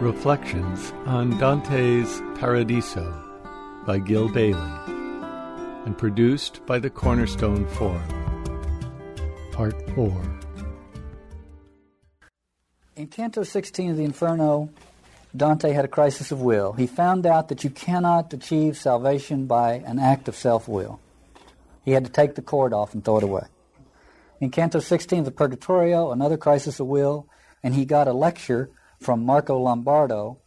Reflections on Dante's Paradiso by Gil Bailie and produced by the Cornerstone Forum. Part 4. In Canto 16 of the Inferno, Dante had a crisis of will. He found out that you cannot achieve salvation by an act of self will. He had to take the cord off and throw it away. In Canto 16 of the Purgatorio, another crisis of will, and he got a lecture from Marco Lombardo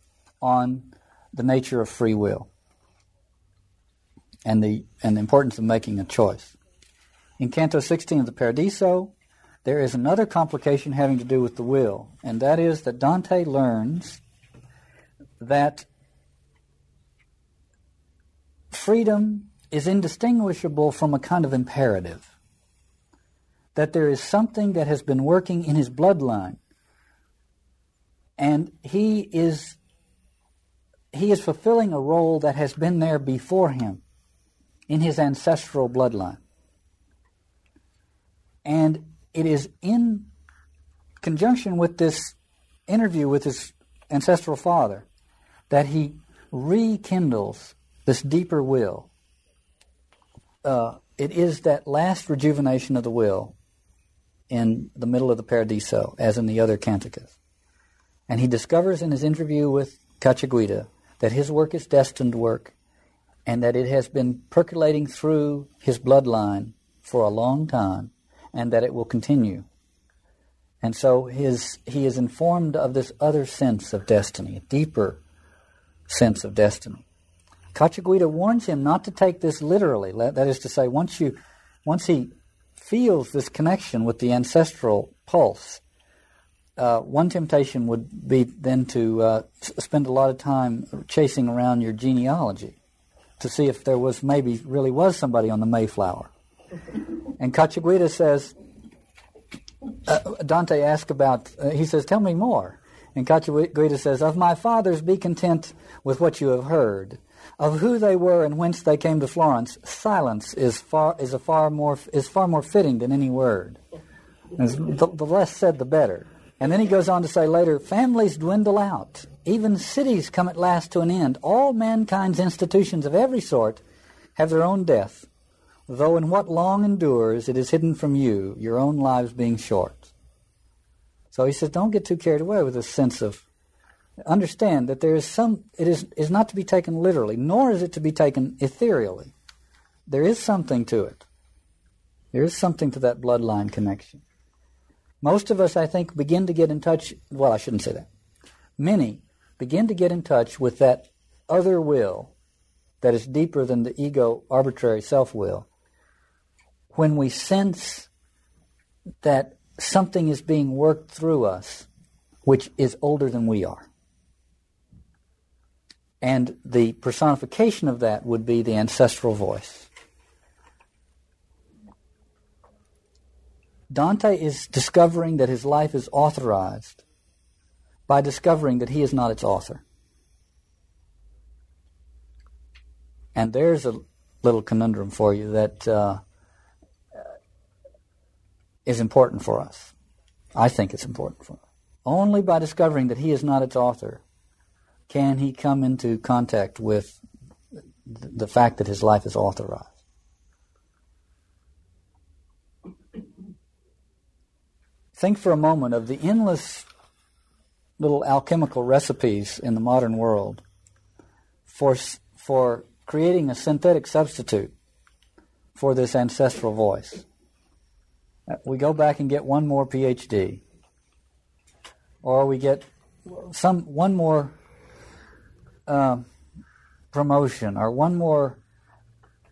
on the nature of free will and the, and the importance of making a choice. In Canto 16 of the Paradiso, there is another complication having to do with the will, and that is that Dante learns that freedom is indistinguishable from a kind of imperative. That there is something that has been working in his bloodline, and he is he is fulfilling a role that has been there before him in his ancestral bloodline. And it is in conjunction with this interview with his ancestral father that he rekindles this deeper will. Uh, it is that last rejuvenation of the will in the middle of the Paradiso, as in the other canticas. And he discovers in his interview with Cacciaguida that his work is destined work and that it has been percolating through his bloodline for a long time and that it will continue. And so his, he is informed of this other sense of destiny, a deeper sense of destiny. Cacciaguida warns him not to take this literally. That is to say, once you, once he feels this connection with the ancestral pulse, uh, one temptation would be then to uh, spend a lot of time chasing around your genealogy to see if there was maybe really was somebody on the Mayflower. And Cacciaguida says, uh, Dante asks about, uh, he says, tell me more. And Cacciaguida says, Of my fathers be content with what you have heard. Of who they were and whence they came to Florence, silence is far is a far more is far more fitting than any word. The, the less said, the better. And then he goes on to say later, families dwindle out. Even cities come at last to an end. All mankind's institutions of every sort have their own death, though in what long endures it is hidden from you, your own lives being short. So he says, don't get too carried away with this sense of understand that there is some it is is not to be taken literally, nor is it to be taken ethereally. There is something to it. There is something to that bloodline connection. Most of us, I think, begin to get in touch. Well, I shouldn't say that. Many begin to get in touch with that other will that is deeper than the ego arbitrary self will when we sense that something is being worked through us which is older than we are. And the personification of that would be the ancestral voice. Dante is discovering that his life is authorized by discovering that he is not its author. And there's a little conundrum for you that uh, is important for us. I think it's important for us. Only by discovering that he is not its author can he come into contact with the fact that his life is authorized. Think for a moment of the endless little alchemical recipes in the modern world for, for creating a synthetic substitute for this ancestral voice. Uh, we go back and get one more PhD, or we get some one more uh, promotion, or one more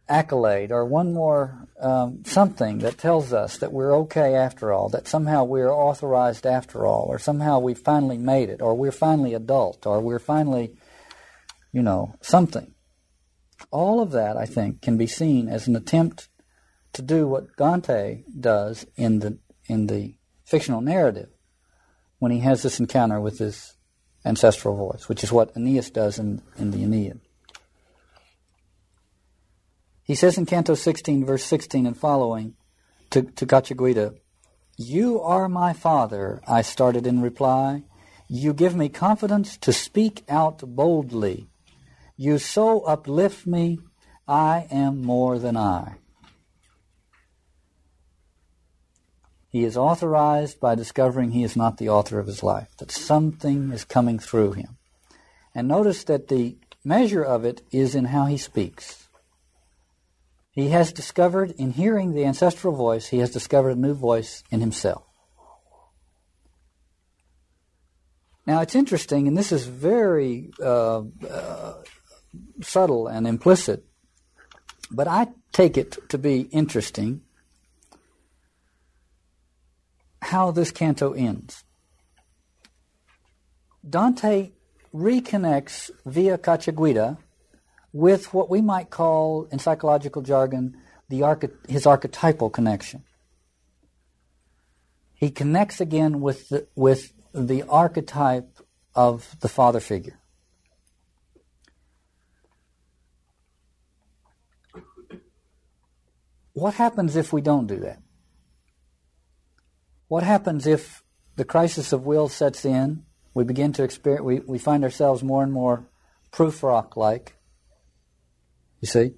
accolade, or one more um, something that tells us that we're okay after all, that somehow we're authorized after all, or somehow we finally made it, or we're finally adult, or we're finally, you know, something. All of that, I think, can be seen as an attempt to do what Dante does in the in the fictional narrative when he has this encounter with his ancestral voice, which is what Aeneas does in, in the Aeneid. He says in Canto 16, verse 16 and following to, to Cacciaguida, You are my father, I started in reply. You give me confidence to speak out boldly. You so uplift me, I am more than I. He is authorized by discovering he is not the author of his life, that something is coming through him. And notice that the measure of it is in how he speaks. He has discovered, in hearing the ancestral voice, he has discovered a new voice in himself. Now it's interesting, and this is very uh, uh, subtle and implicit, but I take it to be interesting how this canto ends. Dante reconnects via Cacciaguida with what we might call, in psychological jargon, the arche- his archetypal connection. He connects again with the, with the archetype of the father figure. What happens if we don't do that? What happens if the crisis of will sets in? We begin to experience, we, we find ourselves more and more Prufrock like. You see?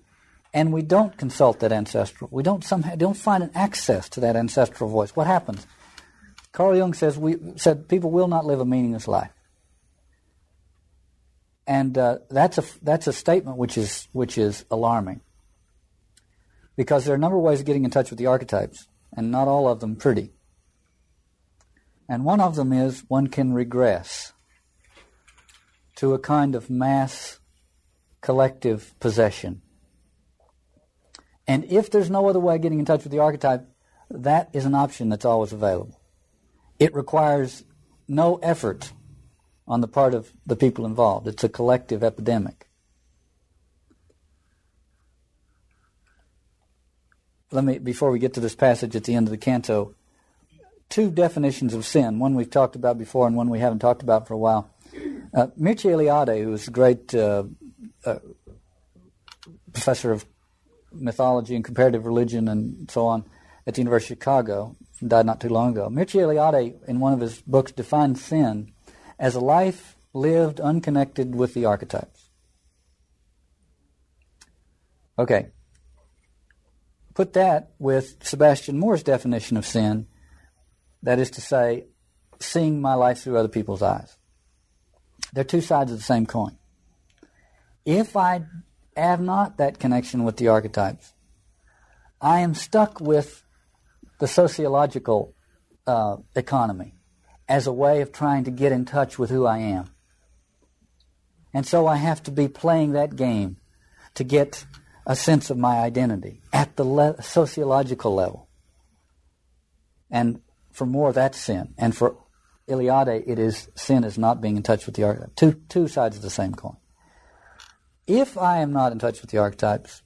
And we don't consult that ancestral. We don't somehow don't find an access to that ancestral voice. What happens? Carl Jung says we said people will not live a meaningless life, and uh, that's a that's a statement which is which is alarming because there are a number of ways of getting in touch with the archetypes, and not all of them pretty. And one of them is one can regress to a kind of mass collective possession. And if there's no other way of getting in touch with the archetype, that is an option that's always available. It requires no effort on the part of the people involved. It's a collective epidemic. Let me, before we get to this passage at the end of the canto, two definitions of sin. One we've talked about before, and one we haven't talked about for a while. Uh, Mircea Eliade, who was a great uh, uh, professor of mythology and comparative religion and so on at the University of Chicago, died not too long ago. Mircea Eliade, in one of his books, defined sin as a life lived unconnected with the archetypes. Okay. Put that with Sebastian Moore's definition of sin, that is to say, seeing my life through other people's eyes. They're two sides of the same coin. If I have not that connection with the archetypes, I am stuck with the sociological uh, economy as a way of trying to get in touch with who I am. And so I have to be playing that game to get a sense of my identity at the le- sociological level. And for Moore, that's sin. And for Eliade, it is sin is not being in touch with the archetype. Two, two sides of the same coin. If I am not in touch with the archetypes,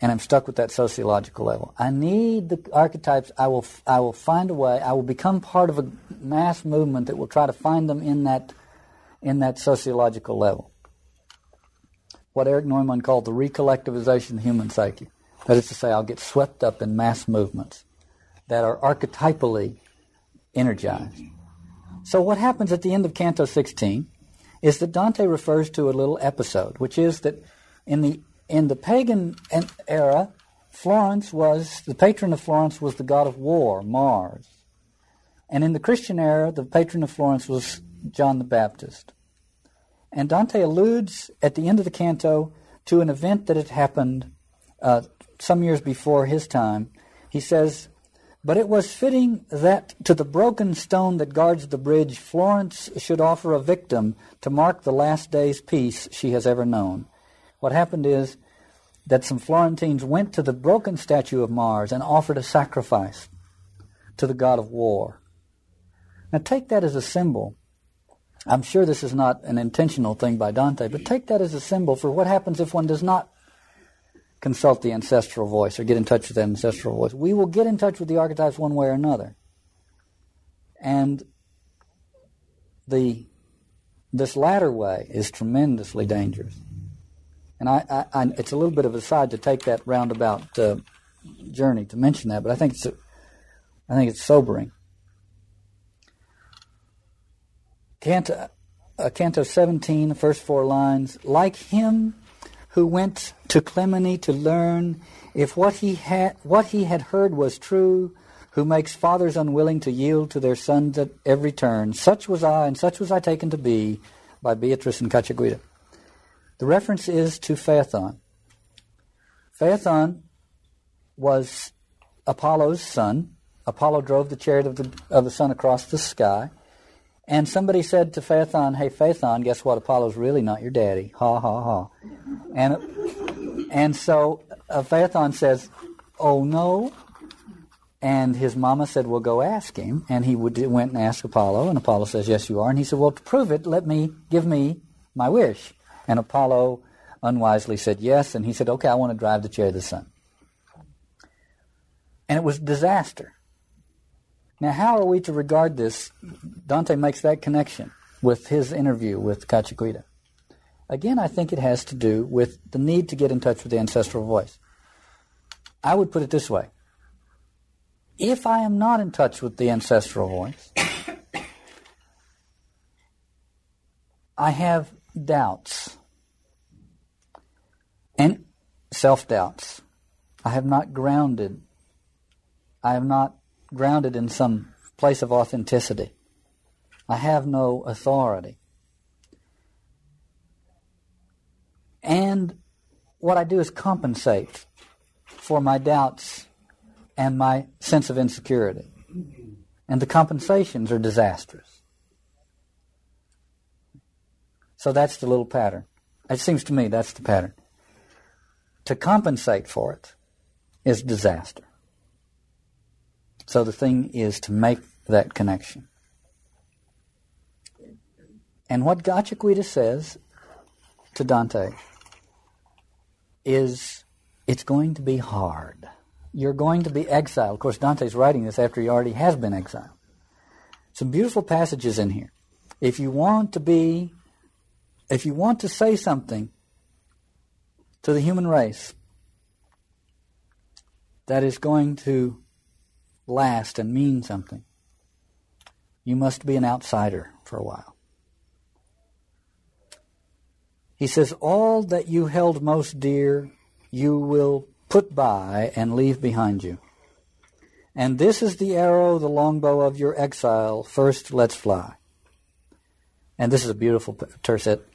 and I'm stuck with that sociological level, I need the archetypes. I will, I will find a way. I will become part of a mass movement that will try to find them in that, in that sociological level. What Erich Neumann called the recollectivization of the human psyche. That is to say, I'll get swept up in mass movements that are archetypally energized. So what happens at the end of Canto 16 is that Dante refers to a little episode, which is that in the in the pagan era, Florence was the patron of Florence was the god of war, Mars, and in the Christian era, the patron of Florence was John the Baptist. And Dante alludes at the end of the canto to an event that had happened uh, some years before his time. He says, but it was fitting that to the broken stone that guards the bridge, Florence should offer a victim to mark the last day's peace she has ever known. What happened is that some Florentines went to the broken statue of Mars and offered a sacrifice to the god of war. Now take that as a symbol. I'm sure this is not an intentional thing by Dante, but take that as a symbol for what happens if one does not consult the ancestral voice or get in touch with that ancestral voice. We will get in touch with the archetypes one way or another. And the this latter way is tremendously dangerous. And I, I, I, it's a little bit of a side to take that roundabout uh, journey to mention that, but I think it's, I think it's sobering. Canto, uh, Canto 17, the first four lines, like him who went to Clymene to learn if what he had what he had heard was true, who makes fathers unwilling to yield to their sons at every turn. Such was I, and such was I taken to be by Beatrice and Cacciaguida. The reference is to Phaethon. Phaethon was Apollo's son. Apollo drove the chariot of the, of the sun across the sky. And somebody said to Phaethon, Hey, Phaethon, guess what? Apollo's really not your daddy. Ha, ha, ha. And, and so uh, Phaethon says, Oh, no. And his mama said, Well, go ask him. And he would, went and asked Apollo. And Apollo says, Yes, you are. And he said, Well, to prove it, let me, give me my wish. And Apollo unwisely said yes. And he said, Okay, I want to drive the chariot of the sun. And it was disaster. Now, how are we to regard this? Dante makes that connection with his interview with Cacciaguida. Again, I think it has to do with the need to get in touch with the ancestral voice. I would put it this way if I am not in touch with the ancestral voice, I have doubts and self doubts. I have not grounded. I have not grounded in some place of authenticity. I have no authority. And what I do is compensate for my doubts and my sense of insecurity. And the compensations are disastrous. So that's the little pattern. It seems to me that's the pattern. To compensate for it is disaster. So the thing is to make that connection. And what Cacciaguida says to Dante is it's going to be hard. You're going to be exiled. Of course, Dante's writing this after he already has been exiled. Some beautiful passages in here. If you want to be, if you want to say something to the human race that is going to last and mean something, you must be an outsider for a while. He says, All that you held most dear, you will put by and leave behind you. And this is the arrow, the longbow of your exile. First, let's fly. And this is a beautiful tercet.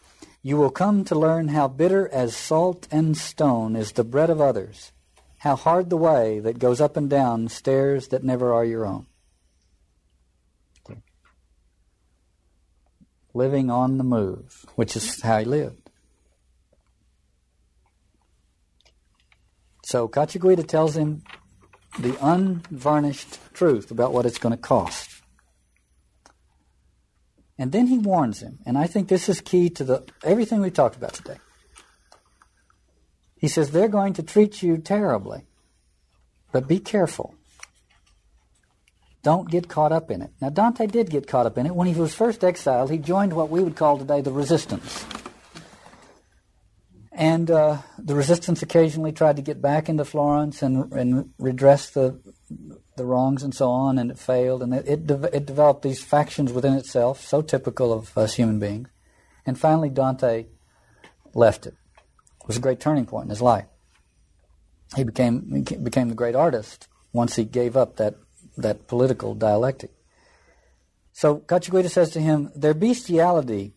You will come to learn how bitter as salt and stone is the bread of others, how hard the way that goes up and down stairs that never are your own. Living on the move, which is how he lived. So Cacciaguida tells him the unvarnished truth about what it's going to cost. And then he warns him, and I think this is key to the everything we talked about today. He says they're going to treat you terribly, but be careful. Don't get caught up in it. Now Dante did get caught up in it. When he was first exiled, he joined what we would call today the resistance. And uh, the resistance occasionally tried to get back into Florence and, and redress the the wrongs and so on, and it failed. And it it, de- it developed these factions within itself, so typical of us human beings. And finally, Dante left it. Was a great turning point in his life. He became he became the great artist once he gave up that that political dialectic. So Cacciaguida says to him, "Their bestiality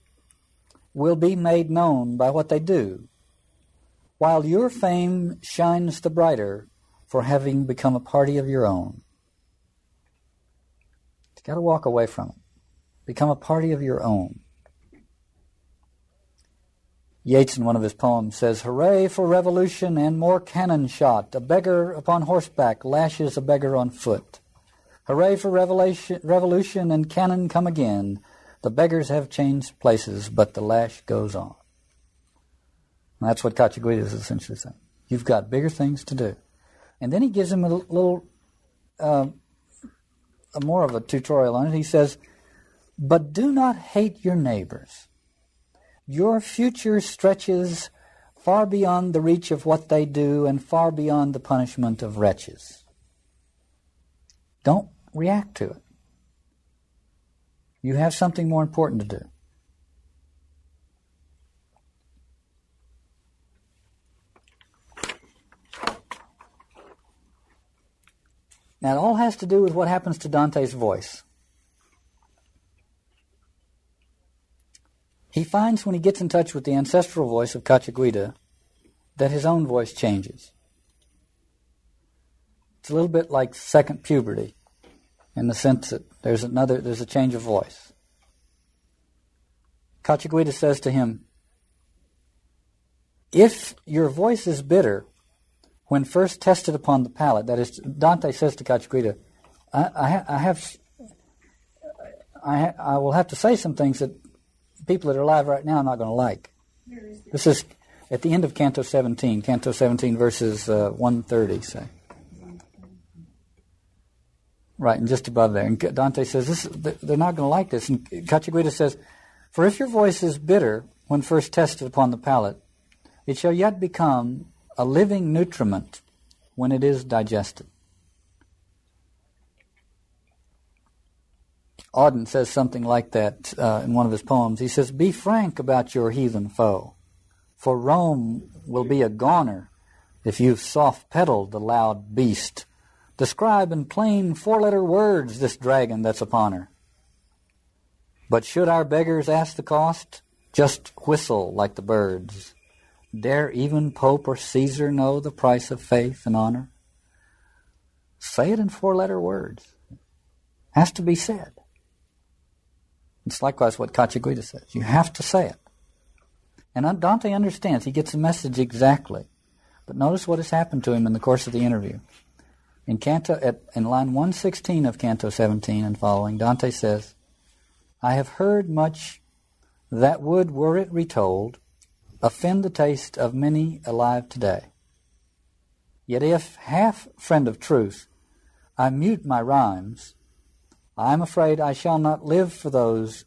will be made known by what they do." while your fame shines the brighter for having become a party of your own. You've got to walk away from it. Become a party of your own. Yeats, in one of his poems, says, Hooray for revolution and more cannon shot. A beggar upon horseback lashes a beggar on foot. Hooray for revolution and cannon come again. The beggars have changed places, but the lash goes on. And that's what Cacciaguida is essentially saying. You've got bigger things to do. And then he gives him a little, uh, a more of a tutorial on it. He says, But do not hate your neighbors. Your future stretches far beyond the reach of what they do and far beyond the punishment of wretches. Don't react to it. You have something more important to do. Now, it all has to do with what happens to Dante's voice. He finds when he gets in touch with the ancestral voice of Cacciaguida that his own voice changes. It's a little bit like second puberty in the sense that there's another there's a change of voice. Cacciaguida says to him, If your voice is bitter, when first tested upon the palate, that is, Dante says to Cacciaguida, I, I, I have, I, I will have to say some things that people that are alive right now are not going to like. This is at the end of Canto 17, Canto 17, verses uh, 130, say. Right, and just above there. And Dante says, this, they're not going to like this. And Cacciaguida says, For if your voice is bitter when first tested upon the palate, it shall yet become a living nutriment when it is digested. Auden says something like that uh, in one of his poems. He says, Be frank about your heathen foe, for Rome will be a goner if you've soft pedaled the loud beast. Describe in plain four letter words this dragon that's upon her. But should our beggars ask the cost, just whistle like the birds. Dare even Pope or Caesar know the price of faith and honor? Say it in four letter words. Has to be said. It's likewise what Cacciaguida says. You have to say it. And Dante understands. He gets the message exactly. But notice what has happened to him in the course of the interview. In Canto, at, in line 116 of Canto 17 and following, Dante says, I have heard much that would, were it retold, offend the taste of many alive today. Yet if, half friend of truth, I mute my rhymes, I am afraid I shall not live for those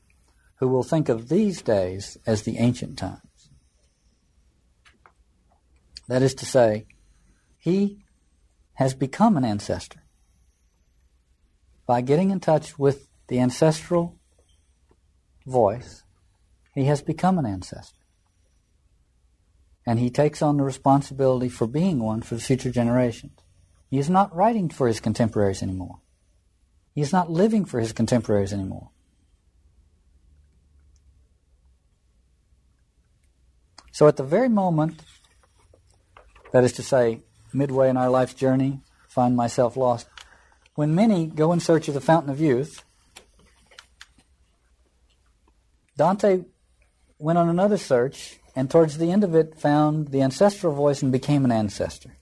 who will think of these days as the ancient times. That is to say, he has become an ancestor by getting in touch with the ancestral voice. He has become an ancestor and he takes on the responsibility for being one for the future generations. He is not writing for his contemporaries anymore. He is not living for his contemporaries anymore. So at the very moment, that is to say, midway in our life's journey, find myself lost, when many go in search of the fountain of youth, Dante went on another search and towards the end of it found the ancestral voice and became an ancestor.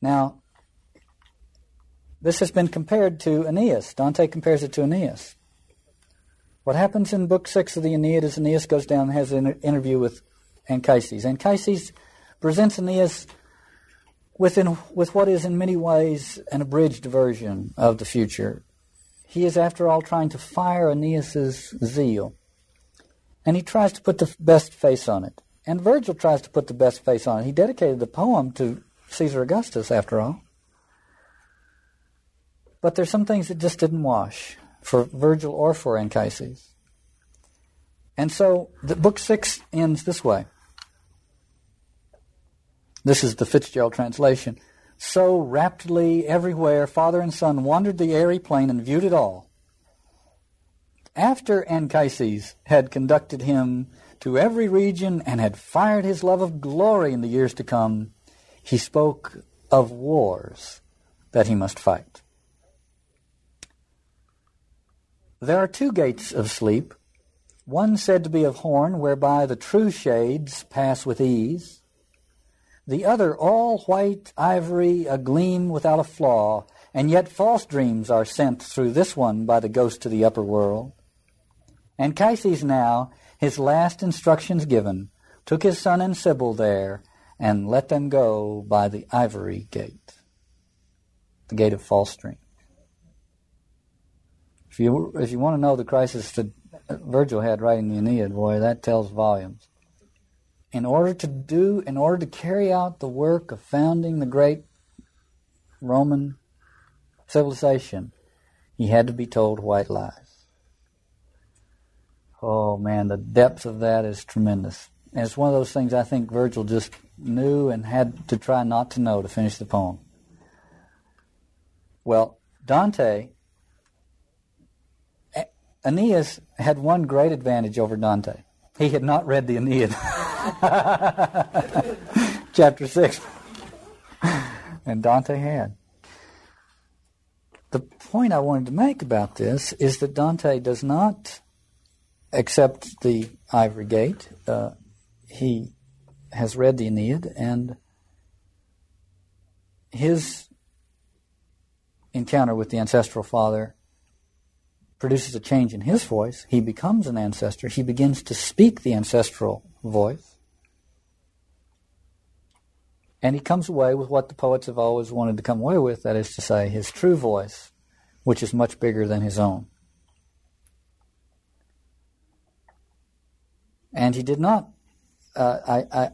Now, this has been compared to Aeneas. Dante compares it to Aeneas. What happens in Book 6 of the Aeneid is Aeneas goes down and has an interview with Anchises. Anchises presents Aeneas within, with what is in many ways an abridged version of the future. He is, after all, trying to fire Aeneas's zeal. And he tries to put the best face on it. And Virgil tries to put the best face on it. He dedicated the poem to Caesar Augustus, after all. But there's some things that just didn't wash for Virgil or for Anchises. And so the book six ends this way. This is the Fitzgerald translation. So rapidly everywhere, father and son wandered the airy plain and viewed it all. After Anchises had conducted him to every region and had fired his love of glory in the years to come, he spoke of wars that he must fight. There are two gates of sleep, one said to be of horn, whereby the true shades pass with ease, the other all white ivory, a gleam without a flaw, and yet false dreams are sent through this one by the ghost to the upper world. Anchises now, his last instructions given, took his son and Sibyl there, and let them go by the ivory gate, the gate of false dreams. If you, if you want to know the crisis that Virgil had writing the Aeneid, boy, that tells volumes. in order to do, in order to carry out the work of founding the great Roman civilization, he had to be told white lies. Oh man, the depth of that is tremendous. And it's one of those things I think Virgil just knew and had to try not to know to finish the poem. Well, Dante, Aeneas had one great advantage over Dante. He had not read the Aeneid. Chapter 6. And Dante had. The point I wanted to make about this is that Dante does not accept the ivory gate. Uh, he has read the Aeneid, and his encounter with the ancestral father produces a change in his voice. He becomes an ancestor. He begins to speak the ancestral voice. And he comes away with what the poets have always wanted to come away with that is to say, his true voice, which is much bigger than his own. And he did not I, I,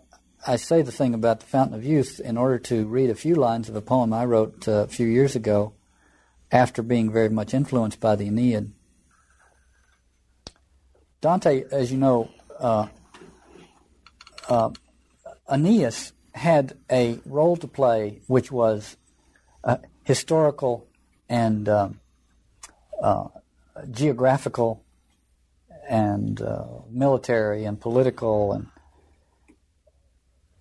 I say the thing about the Fountain of Youth in order to read a few lines of a poem I wrote uh, a few years ago after being very much influenced by the Aeneid. Dante, as you know, uh, uh, Aeneas had a role to play which was uh, historical and um, uh, geographical and uh, military and political and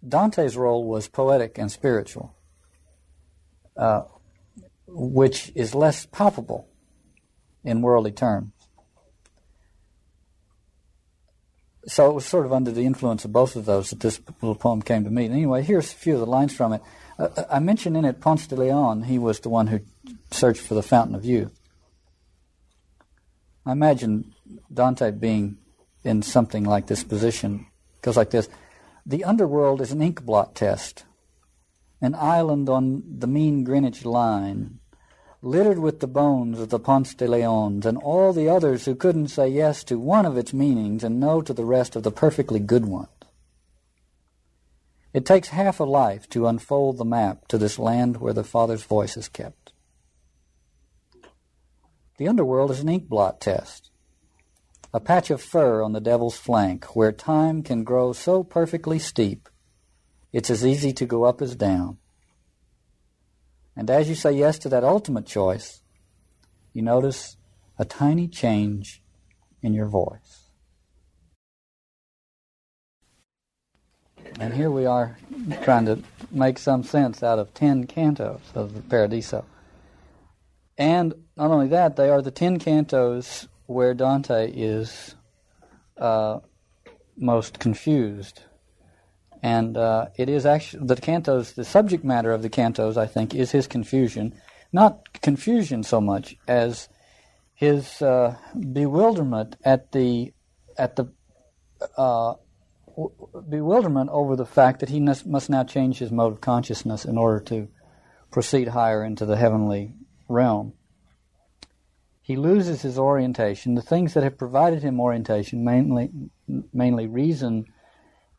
Dante's role was poetic and spiritual, uh, which is less palpable in worldly terms. So it was sort of under the influence of both of those that this little poem came to me. Anyway, here's a few of the lines from it. Uh, I mentioned in it Ponce de Leon. He was the one who searched for the fountain of youth. I imagine Dante being in something like this position goes like this. The underworld is an ink blot test, an island on the mean Greenwich line, littered with the bones of the Ponce de Leons and all the others who couldn't say yes to one of its meanings and no to the rest of the perfectly good ones. It takes half a life to unfold the map to this land where the Father's voice is kept. The underworld is an ink blot test a patch of fur on the devil's flank, where time can grow so perfectly steep, it's as easy to go up as down. And as you say yes to that ultimate choice, you notice a tiny change in your voice. And here we are trying to make some sense out of ten cantos of the Paradiso. And not only that, they are the ten cantos where Dante is uh, most confused. And uh, it is actually the cantos, the subject matter of the cantos, I think, is his confusion. Not confusion so much as his uh, bewilderment at the at the uh, bewilderment over the fact that he must now change his mode of consciousness in order to proceed higher into the heavenly realm he loses his orientation. The things that have provided him orientation, mainly, mainly reason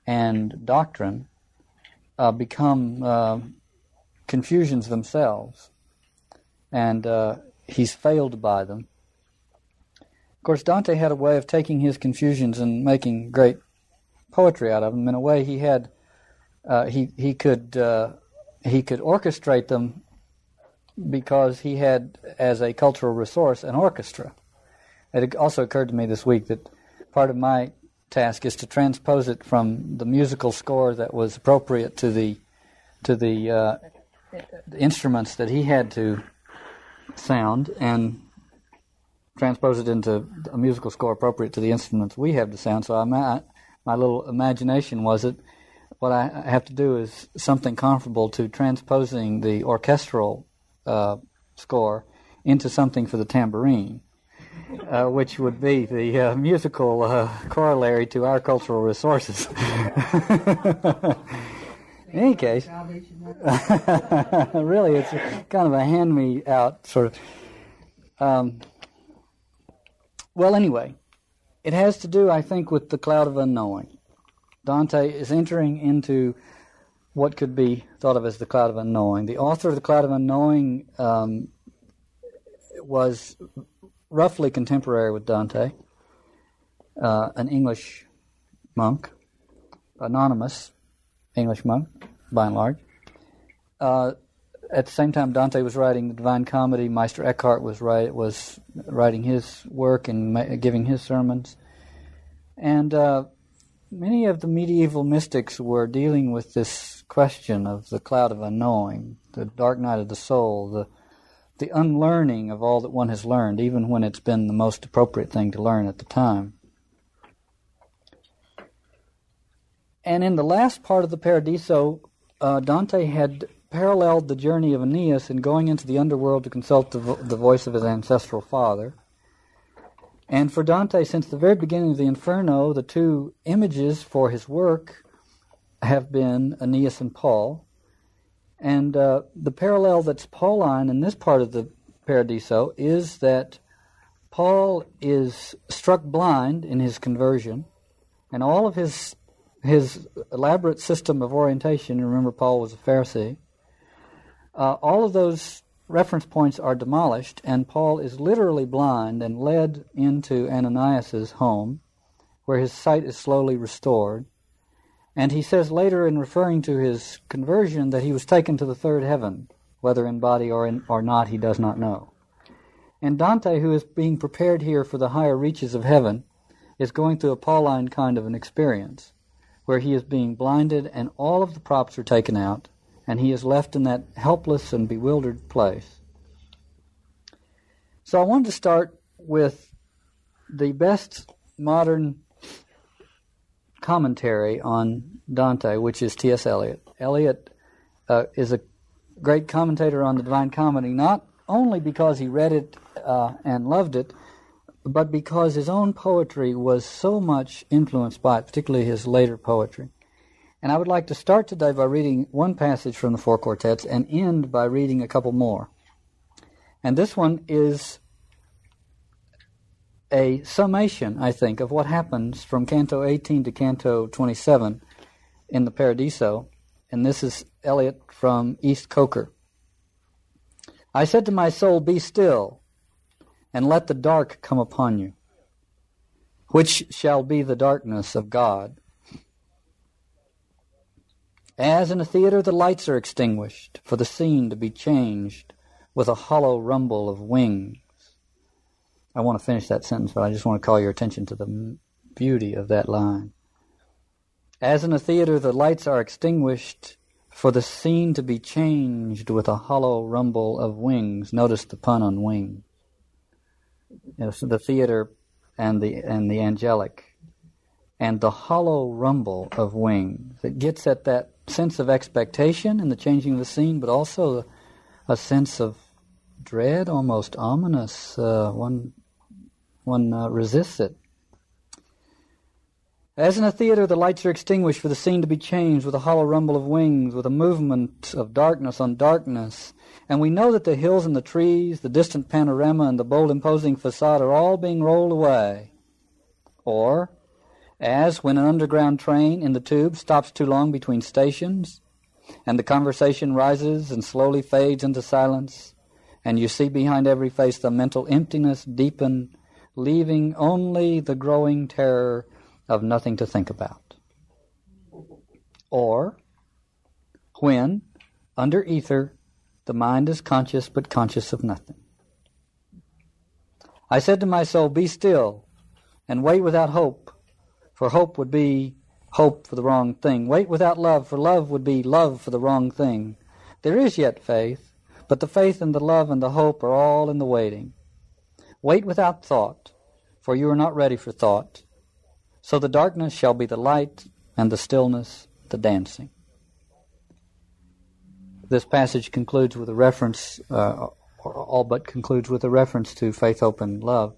and doctrine, uh, become uh, confusions themselves, and uh, he's failed by them. Of course, Dante had a way of taking his confusions and making great poetry out of them. In a way, he had uh, he he could uh, he could orchestrate them because he had, as a cultural resource, an orchestra. It also occurred to me this week that part of my task is to transpose it from the musical score that was appropriate to the to the, uh, the instruments that he had to sound and transpose it into a musical score appropriate to the instruments we have to sound. So I, my little imagination was that what I have to do is something comparable to transposing the orchestral uh, score into something for the tambourine, uh, which would be the uh, musical uh, corollary to our cultural resources. In any case, really, it's kind of a hand me out sort of. Um, well, anyway, it has to do, I think, with the cloud of unknowing. Dante is entering into what could be thought of as the cloud of unknowing. The author of the cloud of unknowing um, was roughly contemporary with Dante, uh, an English monk, anonymous English monk, by and large. Uh, at the same time, Dante was writing the Divine Comedy. Meister Eckhart was write, was writing his work and ma- giving his sermons, and uh, many of the medieval mystics were dealing with this question of the cloud of unknowing, the dark night of the soul, the the unlearning of all that one has learned, even when it's been the most appropriate thing to learn at the time. And in the last part of the Paradiso, uh, Dante had paralleled the journey of Aeneas in going into the underworld to consult the, vo- the voice of his ancestral father. And for Dante, since the very beginning of the Inferno, the two images for his work have been Aeneas and Paul. And uh, the parallel that's Pauline in this part of the Paradiso is that Paul is struck blind in his conversion, and all of his his elaborate system of orientation. Remember, Paul was a Pharisee uh, all of those reference points are demolished, and Paul is literally blind and led into Ananias's home, where his sight is slowly restored. And he says later, in referring to his conversion, that he was taken to the third heaven, whether in body or, in, or not, he does not know. And Dante, who is being prepared here for the higher reaches of heaven, is going through a Pauline kind of an experience, where he is being blinded and all of the props are taken out, and he is left in that helpless and bewildered place. So I wanted to start with the best modern commentary on Dante, which is T.S. Eliot. Eliot uh, is a great commentator on the Divine Comedy, not only because he read it uh, and loved it, but because his own poetry was so much influenced by it, particularly his later poetry. And I would like to start today by reading one passage from the four quartets and end by reading a couple more. And this one is a summation, I think, of what happens from Canto 18 to Canto 27 in the Paradiso. And this is Eliot from East Coker. I said to my soul, Be still, and let the dark come upon you, which shall be the darkness of God. As in a theater the lights are extinguished, for the scene to be changed with a hollow rumble of wings. I want to finish that sentence, but I just want to call your attention to the beauty of that line. As in a theater the lights are extinguished, for the scene to be changed with a hollow rumble of wings. Notice the pun on wing. You know, so the theater and the and the angelic and the hollow rumble of wings. It gets at that sense of expectation in the changing of the scene, but also a sense of dread, almost ominous. Uh, one one uh, resists it. As in a theater, the lights are extinguished for the scene to be changed with a hollow rumble of wings, with a movement of darkness on darkness. And we know that the hills and the trees, the distant panorama, and the bold imposing facade are all being rolled away. Or, as when an underground train in the tube stops too long between stations, and the conversation rises and slowly fades into silence, and you see behind every face the mental emptiness deepen, leaving only the growing terror of nothing to think about. Or, when, under ether, the mind is conscious but conscious of nothing. I said to my soul, Be still and wait without hope for hope would be hope for the wrong thing. Wait without love, for love would be love for the wrong thing. There is yet faith, but the faith and the love and the hope are all in the waiting. Wait without thought, for you are not ready for thought. So the darkness shall be the light, and the stillness the dancing. This passage concludes with a reference, uh, all but concludes with a reference to faith, hope, and love.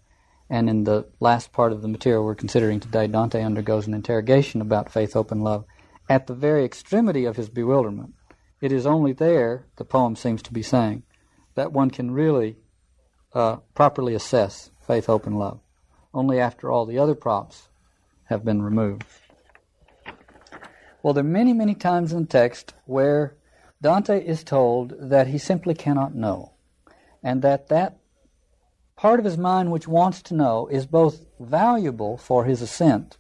And in the last part of the material we're considering today, Dante undergoes an interrogation about faith, hope, and love at the very extremity of his bewilderment. It is only there, the poem seems to be saying, that one can really uh, properly assess faith, hope, and love. Only after all the other props have been removed. Well, there are many, many times in the text where Dante is told that he simply cannot know, and that that part of his mind which wants to know is both valuable for his ascent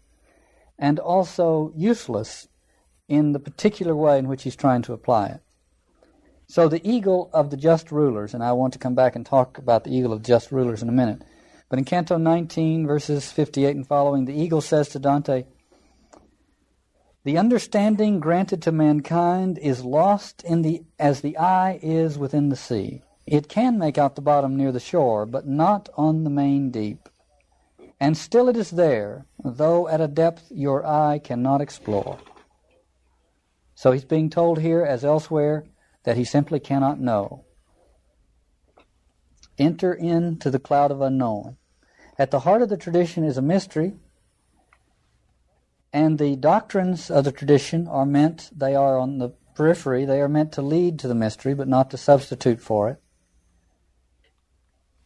and also useless in the particular way in which he's trying to apply it. So the eagle of the just rulers, and I want to come back and talk about the eagle of the just rulers in a minute. But in Canto 19, verses 58 and following, the eagle says to Dante, The understanding granted to mankind is lost in the as the eye is within the sea. It can make out the bottom near the shore, but not on the main deep. And still it is there, though at a depth your eye cannot explore. So he's being told here, as elsewhere, that he simply cannot know. Enter into the cloud of unknowing. At the heart of the tradition is a mystery, and the doctrines of the tradition are meant, they are on the periphery, they are meant to lead to the mystery, but not to substitute for it.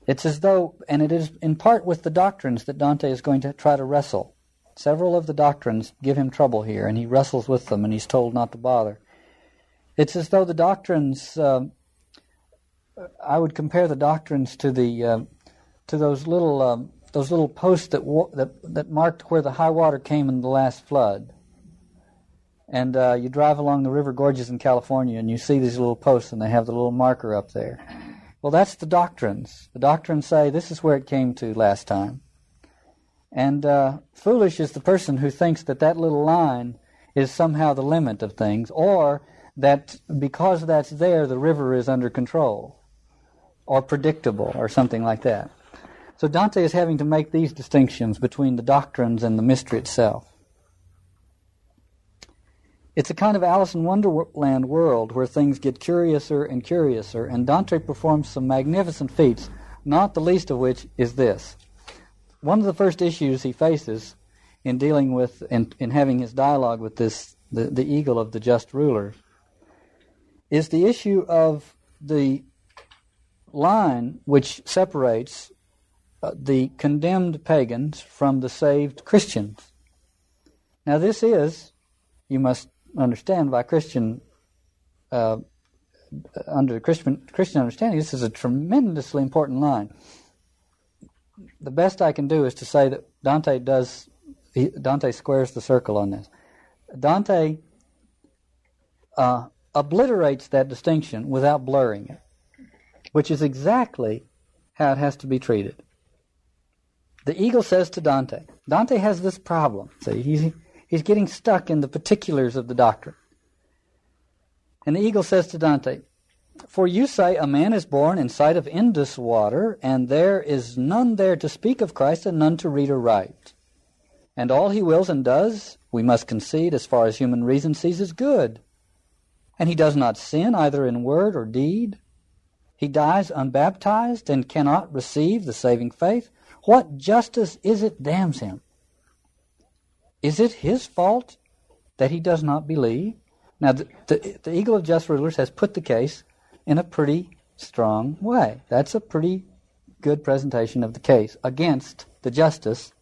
It's as though, and it is in part with the doctrines that Dante is going to try to wrestle. Several of the doctrines give him trouble here, and he wrestles with them, and he's told not to bother. It's as though the doctrines, uh, I would compare the doctrines to the uh, to those little uh, those little posts that, that that marked where the high water came in the last flood. And uh, you drive along the river gorges in California, and you see these little posts, and they have the little marker up there. Well, that's the doctrines. The doctrines say this is where it came to last time. And uh, foolish is the person who thinks that that little line is somehow the limit of things, or that because that's there, the river is under control, or predictable, or something like that. So Dante is having to make these distinctions between the doctrines and the mystery itself. It's a kind of Alice in Wonderland world where things get curiouser and curiouser, and Dante performs some magnificent feats, not the least of which is this. One of the first issues he faces in dealing with in, in having his dialogue with this the, the eagle of the just ruler is the issue of the line which separates uh, the condemned pagans from the saved Christians. Now, this is, you must understand, by Christian, uh, under Christian, Christian understanding, this is a tremendously important line. The best I can do is to say that Dante does, he, Dante squares the circle on this. Dante uh, obliterates that distinction without blurring it, which is exactly how it has to be treated. The eagle says to Dante, Dante has this problem. See, he's, he's getting stuck in the particulars of the doctrine. And the eagle says to Dante, For you say a man is born in sight of Indus water, and there is none there to speak of Christ and none to read or write. And all he wills and does, we must concede, as far as human reason sees, is good. And he does not sin either in word or deed. He dies unbaptized and cannot receive the saving faith. What justice is it damns him? Is it his fault that he does not believe? Now, the, the, the Eagle of Just Rulers has put the case in a pretty strong way. That's a pretty good presentation of the case against the justice.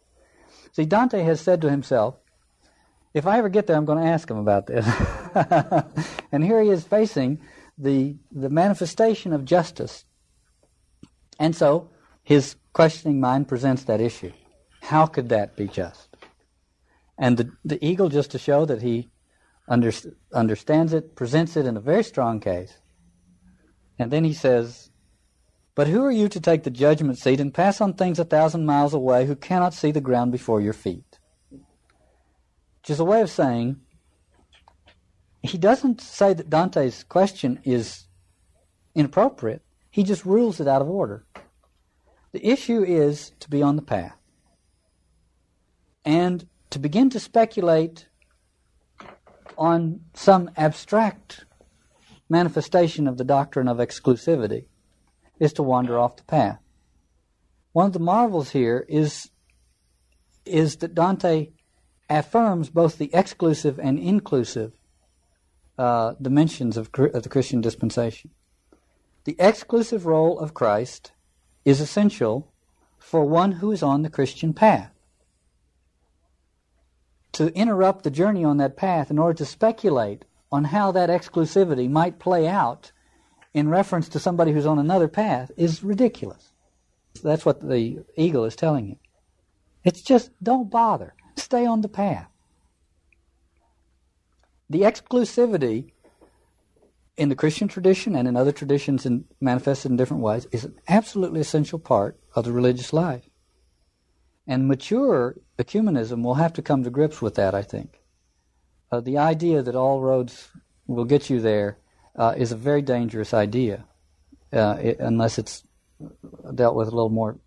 See, Dante has said to himself, if I ever get there, I'm going to ask him about this. and here he is facing the, the manifestation of justice. And so his questioning mind presents that issue. How could that be just? And the, the eagle, just to show that he under, understands it, presents it in a very strong case. And then he says, But who are you to take the judgment seat and pass on things a thousand miles away who cannot see the ground before your feet? Which is a way of saying he doesn't say that Dante's question is inappropriate. He just rules it out of order. The issue is to be on the path and to begin to speculate on some abstract manifestation of the doctrine of exclusivity is to wander off the path. One of the marvels here is is that Dante affirms both the exclusive and inclusive uh, dimensions of, of the Christian dispensation. The exclusive role of Christ is essential for one who is on the Christian path. to interrupt the journey on that path in order to speculate on how that exclusivity might play out in reference to somebody who's on another path is ridiculous. That's what the eagle is telling you. It's just don't bother. Stay on the path. The exclusivity in the Christian tradition and in other traditions manifested in different ways is an absolutely essential part of the religious life. And mature ecumenism will have to come to grips with that, I think. Uh, the idea that all roads will get you there uh, is a very dangerous idea, uh, it, unless it's dealt with a little more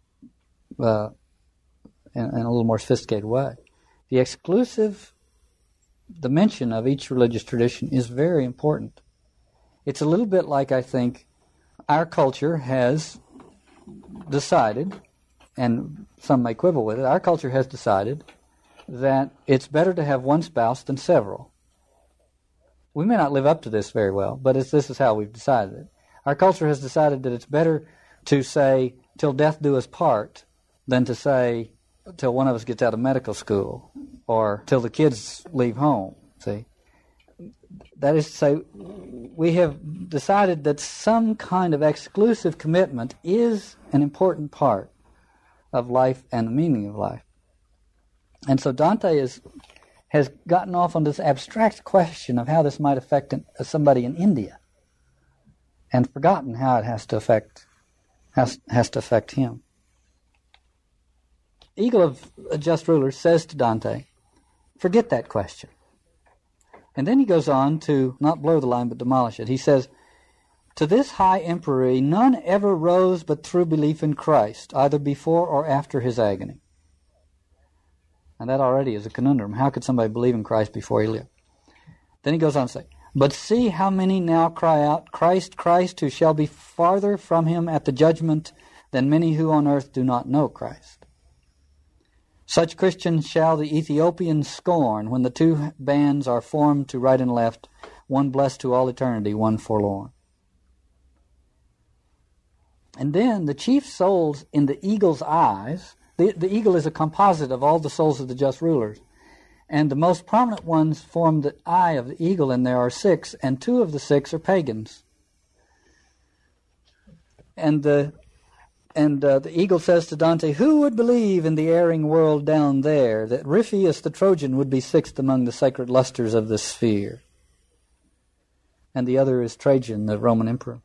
uh, in, in, a little more sophisticated way. The exclusive dimension of each religious tradition is very important. It's a little bit like I think our culture has decided, and some may quibble with it. Our culture has decided that it's better to have one spouse than several. We may not live up to this very well, but this is how we've decided it. Our culture has decided that it's better to say, till death do us part, than to say, till one of us gets out of medical school or till the kids leave home. See? That is to say, we have decided that some kind of exclusive commitment is an important part of life and the meaning of life. And so Dante is, has gotten off on this abstract question of how this might affect uh, somebody in India and forgotten how it has to affect has, has to affect him. Eagle of a Just Ruler says to Dante, forget that question. And then he goes on to not blow the line but demolish it. He says, To this high empery none ever rose but through belief in Christ, either before or after his agony. And that already is a conundrum. How could somebody believe in Christ before he lived? Then he goes on to say, But see how many now cry out, Christ, Christ, who shall be farther from him at the judgment than many who on earth do not know Christ. Such Christians shall the Ethiopians scorn when the two bands are formed to right and left, one blessed to all eternity, one forlorn. And then the chief souls in the eagle's eyes, the, the eagle is a composite of all the souls of the just rulers. And the most prominent ones form the eye of the eagle, and there are six, and two of the six are pagans. And the and uh, the eagle says to Dante, Who would believe in the erring world down there that Ripheus the Trojan would be sixth among the sacred lusters of the sphere? And the other is Trajan, the Roman emperor.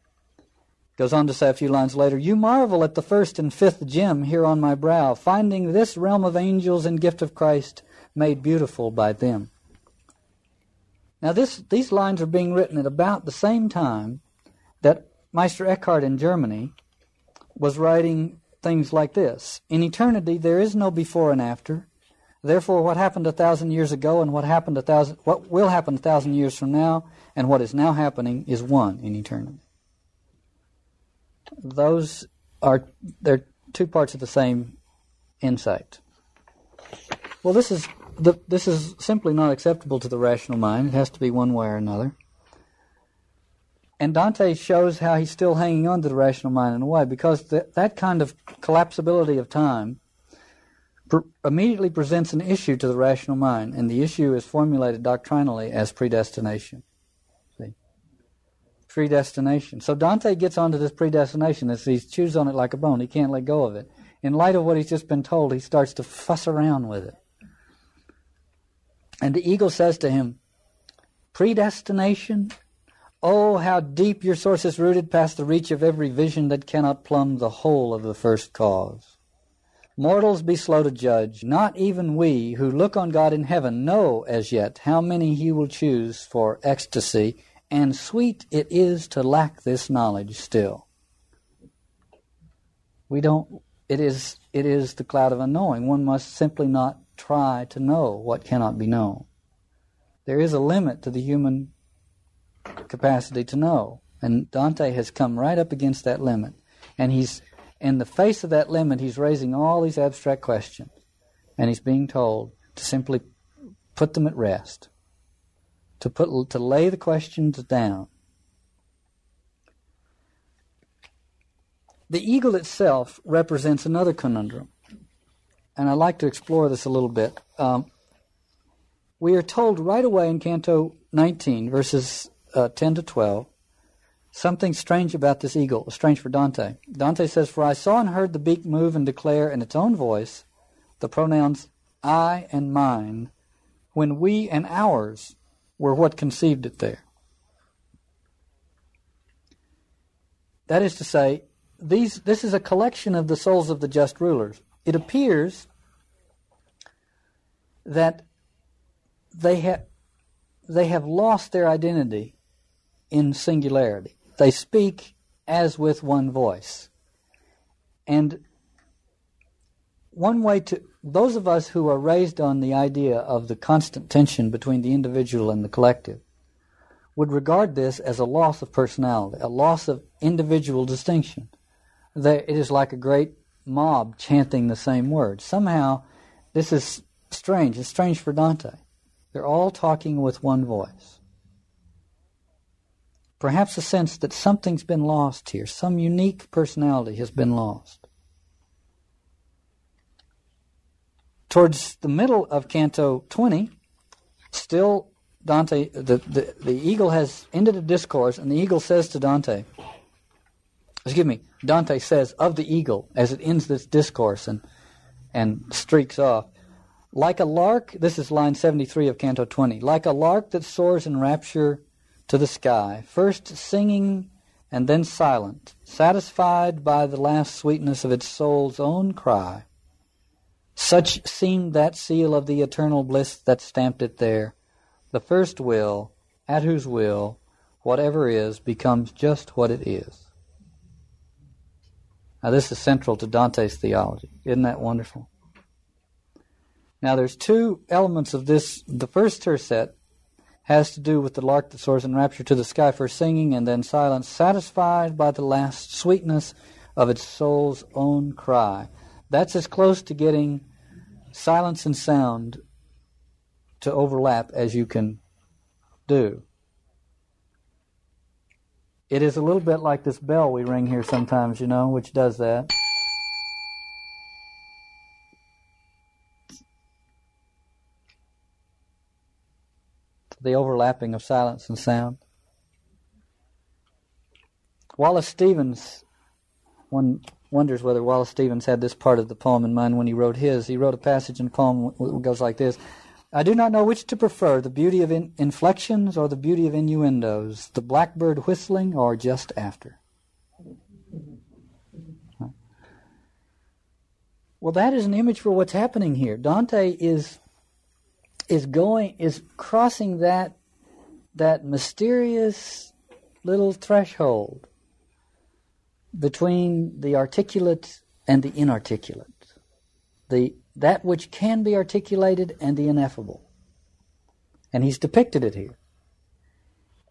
Goes on to say a few lines later, You marvel at the first and fifth gem here on my brow, finding this realm of angels and gift of Christ made beautiful by them. Now, this, these lines are being written at about the same time that Meister Eckhart in Germany was writing things like this In eternity, there is no before and after. Therefore, what happened a thousand years ago and what happened a thousand, what will happen a thousand years from now and what is now happening is one in eternity. Those are they're two parts of the same insight. Well, this is the, this is simply not acceptable to the rational mind. It has to be one way or another. And Dante shows how he's still hanging on to the rational mind in a way, because th- that kind of collapsibility of time pr- immediately presents an issue to the rational mind, and the issue is formulated doctrinally as predestination. See? Predestination. So Dante gets onto this predestination as he chews on it like a bone. He can't let go of it. In light of what he's just been told, he starts to fuss around with it. And the eagle says to him, Predestination Oh, how deep your source is rooted past the reach of every vision that cannot plumb the whole of the first cause. Mortals be slow to judge. Not even we who look on God in heaven know as yet how many he will choose for ecstasy, and sweet it is to lack this knowledge still. We don't, it is, it is the cloud of unknowing. One must simply not try to know what cannot be known. There is a limit to the human capacity to know. And Dante has come right up against that limit. And he's, in the face of that limit, he's raising all these abstract questions. And he's being told to simply put them at rest, to, put, to lay the questions down. The eagle itself represents another conundrum. And I'd like to explore this a little bit. Um, we are told right away in Canto 19, verses uh, 10 to 12, something strange about this eagle, strange for Dante. Dante says, For I saw and heard the beak move and declare in its own voice the pronouns I and mine, when we and ours were what conceived it there. That is to say, these, this is a collection of the souls of the just rulers. It appears that they have, they have lost their identity in singularity. They speak as with one voice. And one way to, those of us who are raised on the idea of the constant tension between the individual and the collective would regard this as a loss of personality, a loss of individual distinction. It is like a great mob chanting the same words. Somehow, this is strange. It's strange for Dante. They're all talking with one voice. Perhaps a sense that something's been lost here, some unique personality has been lost. Towards the middle of Canto 20, still Dante, the, the, the eagle has ended a discourse, and the eagle says to Dante, excuse me, Dante says of the eagle as it ends this discourse and, and streaks off, like a lark, this is line 73 of Canto 20, like a lark that soars in rapture to the sky, first singing and then silent, satisfied by the last sweetness of its soul's own cry. Such seemed that seal of the eternal bliss that stamped it there. The first will, at whose will, whatever is, becomes just what it is. Now, this is central to Dante's theology. Isn't that wonderful? Now, there's two elements of this. The first tercet has to do with the lark that soars in rapture to the sky, for singing and then silence, satisfied by the last sweetness of its soul's own cry. That's as close to getting silence and sound to overlap as you can do. It is a little bit like this bell we ring here sometimes, you know, which does that. The overlapping of silence and sound. Wallace Stevens, one wonders whether Wallace Stevens had this part of the poem in mind when he wrote his. He wrote a passage in the poem that goes like this I do not know which to prefer, the beauty of in- inflections or the beauty of innuendos, the blackbird whistling or just after. Well, that is an image for what's happening here. Dante is is going is crossing that that mysterious little threshold between the articulate and the inarticulate, the that which can be articulated and the ineffable. And he's depicted it here.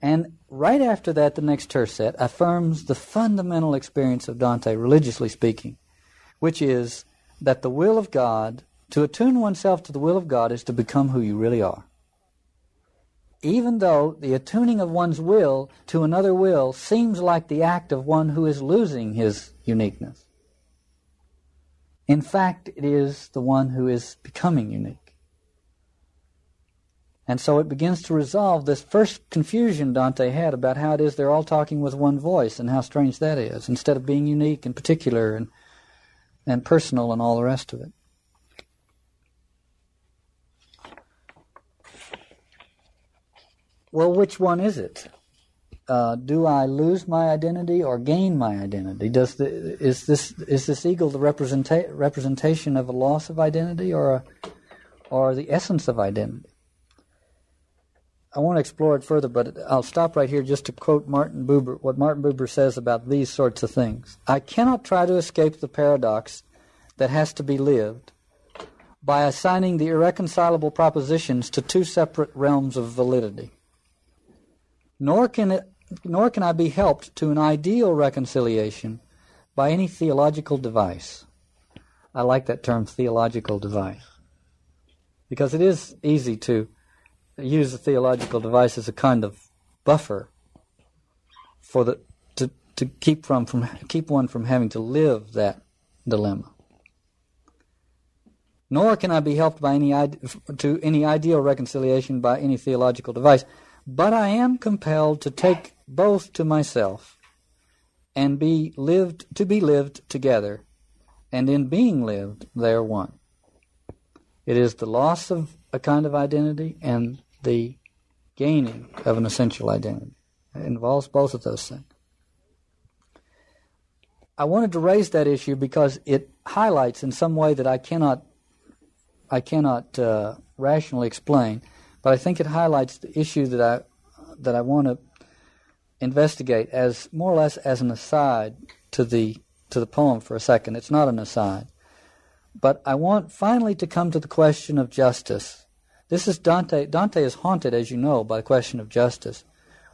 And right after that, the next tercet affirms the fundamental experience of Dante, religiously speaking, which is that the will of God to attune oneself to the will of God is to become who you really are. Even though the attuning of one's will to another will seems like the act of one who is losing his uniqueness. In fact, it is the one who is becoming unique. And so it begins to resolve this first confusion Dante had about how it is they're all talking with one voice and how strange that is, instead of being unique and particular and, and personal and all the rest of it. Well, which one is it? Uh, do I lose my identity or gain my identity? Does the, is this is this eagle the representa- representation of a loss of identity or a, or the essence of identity? I want to explore it further, but I'll stop right here just to quote Martin Buber, what Martin Buber says about these sorts of things. I cannot try to escape the paradox that has to be lived by assigning the irreconcilable propositions to two separate realms of validity nor can it nor can I be helped to an ideal reconciliation by any theological device. I like that term, theological device, because it is easy to use a theological device as a kind of buffer for the to, to keep from, from keep one from having to live that dilemma. nor can I be helped by any to any ideal reconciliation by any theological device. But I am compelled to take both to myself and be lived to be lived together, and in being lived they are one. It is the loss of a kind of identity and the gaining of an essential identity. It involves both of those things. I wanted to raise that issue because it highlights in some way that I cannot I cannot uh, rationally explain, but I think it highlights the issue that I that I want to investigate as more or less as an aside to the to the poem for a second. It's not an aside, but I want finally to come to the question of justice. This is Dante. Dante is haunted, as you know, by the question of justice.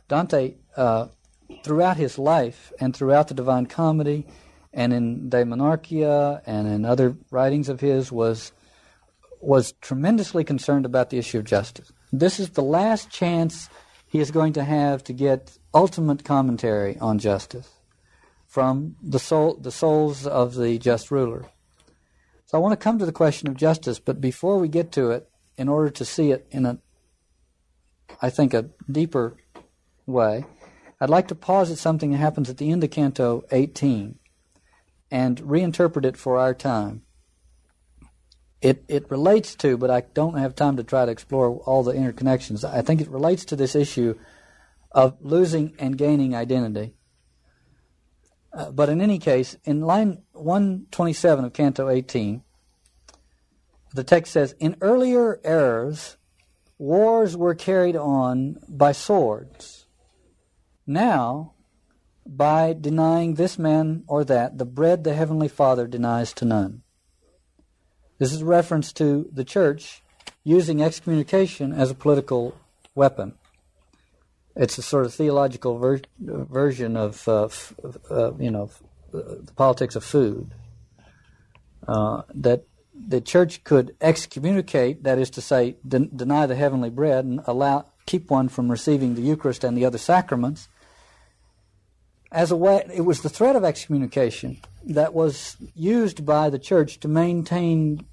Dante, uh, throughout his life and throughout the Divine Comedy, and in De Monarchia and in other writings of his, was was tremendously concerned about the issue of justice. This is the last chance he is going to have to get ultimate commentary on justice from the soul, the souls of the just ruler. So I want to come to the question of justice, but before we get to it, in order to see it in a, I think, a deeper way, I'd like to pause at something that happens at the end of Canto 18 and reinterpret it for our time. It, it relates to, but I don't have time to try to explore all the interconnections. I think it relates to this issue of losing and gaining identity. Uh, but in any case, in line 127 of Canto 18, the text says In earlier eras, wars were carried on by swords. Now, by denying this man or that, the bread the Heavenly Father denies to none. This is a reference to the church using excommunication as a political weapon. It's a sort of theological ver- version of, uh, f- uh, you know, the politics of food. Uh, that the church could excommunicate, that is to say, de- deny the heavenly bread and allow keep one from receiving the Eucharist and the other sacraments. As a way, it was the threat of excommunication that was used by the church to maintain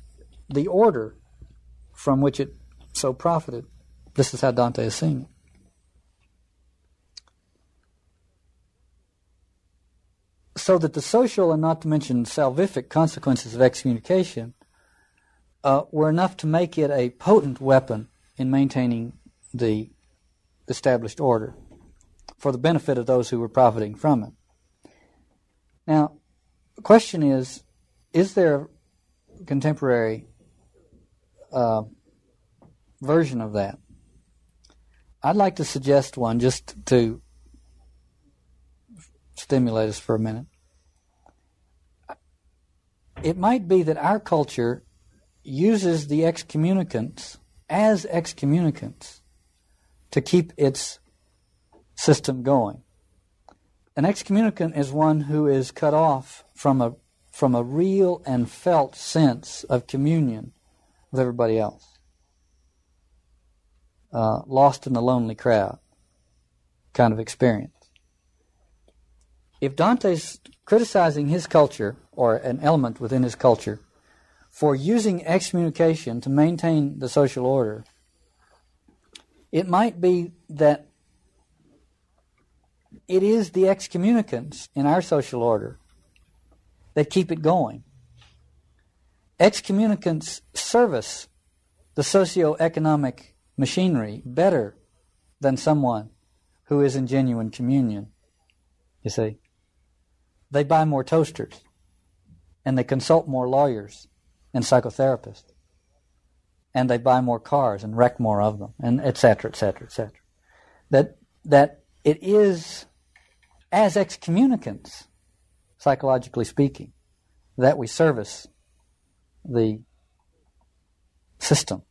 the order from which it so profited. This is how Dante is seeing it. So that the social and not to mention salvific consequences of excommunication uh, were enough to make it a potent weapon in maintaining the established order for the benefit of those who were profiting from it. Now, the question is is there a contemporary uh, version of that. I'd like to suggest one just to stimulate us for a minute. It might be that our culture uses the excommunicants as excommunicants to keep its system going. An excommunicant is one who is cut off from a from a real and felt sense of communion with everybody else. Uh, lost in the lonely crowd kind of experience. If Dante's criticizing his culture, or an element within his culture, for using excommunication to maintain the social order, it might be that it is the excommunicants in our social order that keep it going excommunicants service the socio-economic machinery better than someone who is in genuine communion. You see, they buy more toasters and they consult more lawyers and psychotherapists and they buy more cars and wreck more of them and etc etc etc that that it is as excommunicants psychologically speaking that we service the system.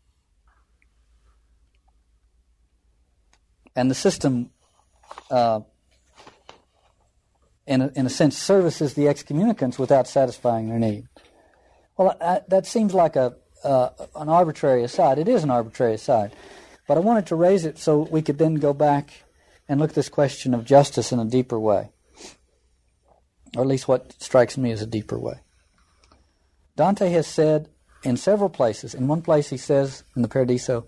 And the system, uh, in, a, in a sense, services the excommunicants without satisfying their need. Well, I, that seems like a uh, an arbitrary aside. It is an arbitrary aside. But I wanted to raise it so we could then go back and look at this question of justice in a deeper way. Or at least what strikes me as a deeper way. Dante has said in several places. In one place, he says in the Paradiso,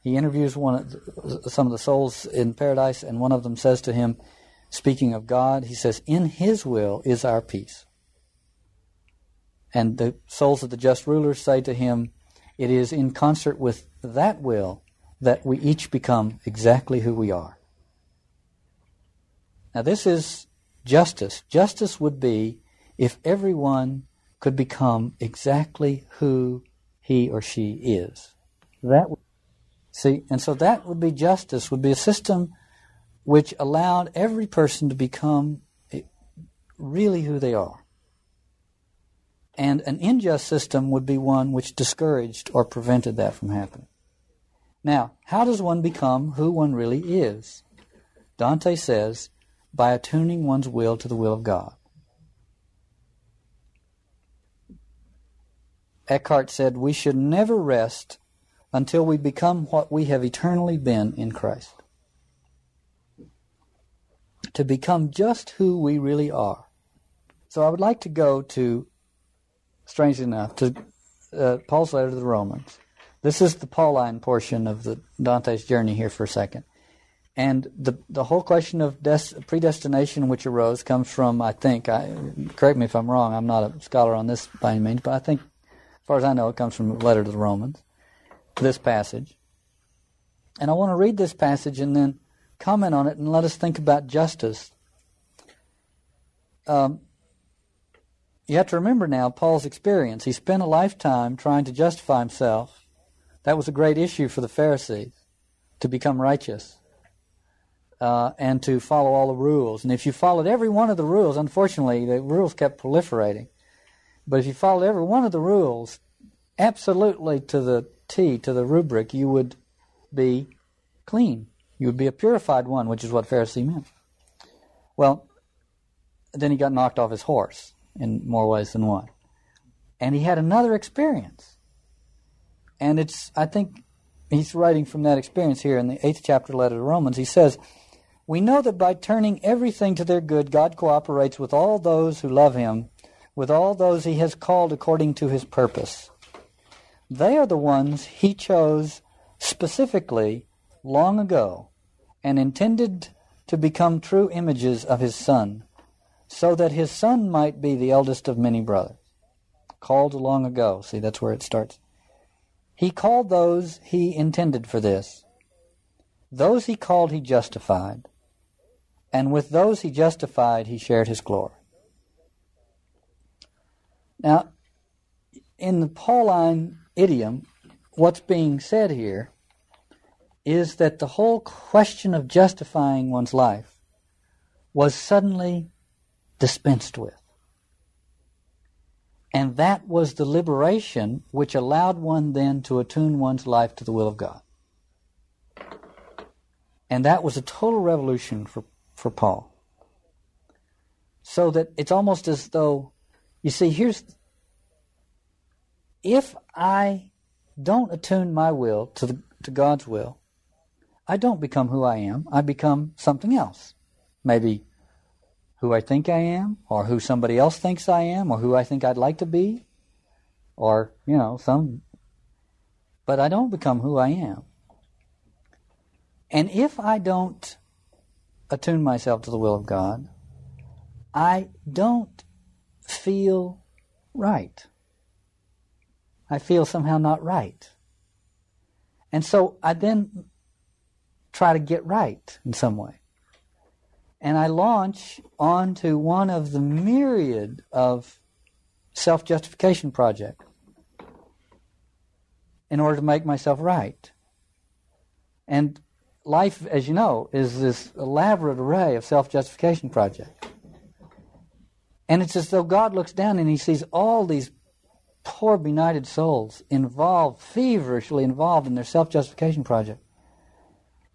he interviews one of the, some of the souls in paradise, and one of them says to him, speaking of God, he says, "In His will is our peace." And the souls of the just rulers say to him, "It is in concert with that will that we each become exactly who we are." Now, this is justice. Justice would be if everyone could become exactly who he or she is. That would, see, and so that would be justice. Would be a system which allowed every person to become really who they are. And an unjust system would be one which discouraged or prevented that from happening. Now, how does one become who one really is? Dante says, by attuning one's will to the will of God. Eckhart said, We should never rest until we become what we have eternally been in Christ. To become just who we really are. So I would like to go to, strangely enough, to uh, Paul's letter to the Romans. This is the Pauline portion of the Dante's journey here for a second. And the the whole question of des- predestination which arose comes from, I think, I, correct me if I'm wrong, I'm not a scholar on this by any means, but I think as far as I know, it comes from the letter to the Romans, this passage. And I want to read this passage and then comment on it and let us think about justice. Um, you have to remember now Paul's experience. He spent a lifetime trying to justify himself. That was a great issue for the Pharisees, to become righteous. Uh, and to follow all the rules. And if you followed every one of the rules, unfortunately, the rules kept proliferating. But if you followed every one of the rules absolutely to the T, to the rubric, you would be clean. You would be a purified one, which is what Pharisee meant. Well, then he got knocked off his horse in more ways than one. And he had another experience. And it's, I think, he's writing from that experience here in the eighth chapter letter to Romans. He says, We know that by turning everything to their good, God cooperates with all those who love him with all those he has called according to his purpose. They are the ones he chose specifically long ago and intended to become true images of his Son, so that his Son might be the eldest of many brothers. Called long ago. See, that's where it starts. He called those he intended for this. Those he called, he justified. And with those he justified, he shared his glory. Now, in the Pauline idiom, what's being said here is that the whole question of justifying one's life was suddenly dispensed with. And that was the liberation which allowed one then to attune one's life to the will of God. And that was a total revolution for, for Paul. So that it's almost as though you see, here's if I don't attune my will to the, to God's will, I don't become who I am. I become something else. Maybe who I think I am, or who somebody else thinks I am, or who I think I'd like to be, or, you know, some. But I don't become who I am. And if I don't attune myself to the will of God, I don't feel right. I feel somehow not right. And so I then try to get right in some way. And I launch onto one of the myriad of self justification projects in order to make myself right. And life, as you know, is this elaborate array of self justification projects. And it's as though God looks down and he sees all these poor benighted souls involved, feverishly involved in their self justification project.